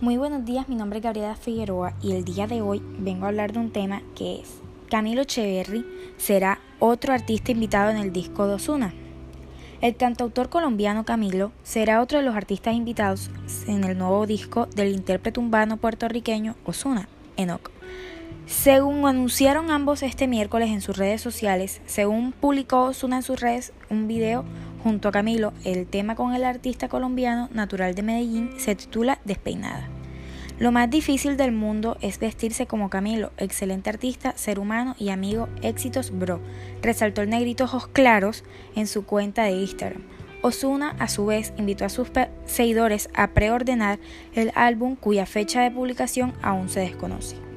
Muy buenos días, mi nombre es Gabriela Figueroa y el día de hoy vengo a hablar de un tema que es Camilo Echeverry será otro artista invitado en el disco de Osuna. El cantautor colombiano Camilo será otro de los artistas invitados en el nuevo disco del intérprete urbano puertorriqueño Osuna, Enoch. Según anunciaron ambos este miércoles en sus redes sociales, según publicó Osuna en sus redes un video Junto a Camilo, el tema con el artista colombiano natural de Medellín se titula Despeinada. Lo más difícil del mundo es vestirse como Camilo, excelente artista, ser humano y amigo, éxitos bro, resaltó el negrito ojos claros en su cuenta de Instagram. Osuna, a su vez, invitó a sus seguidores a preordenar el álbum cuya fecha de publicación aún se desconoce.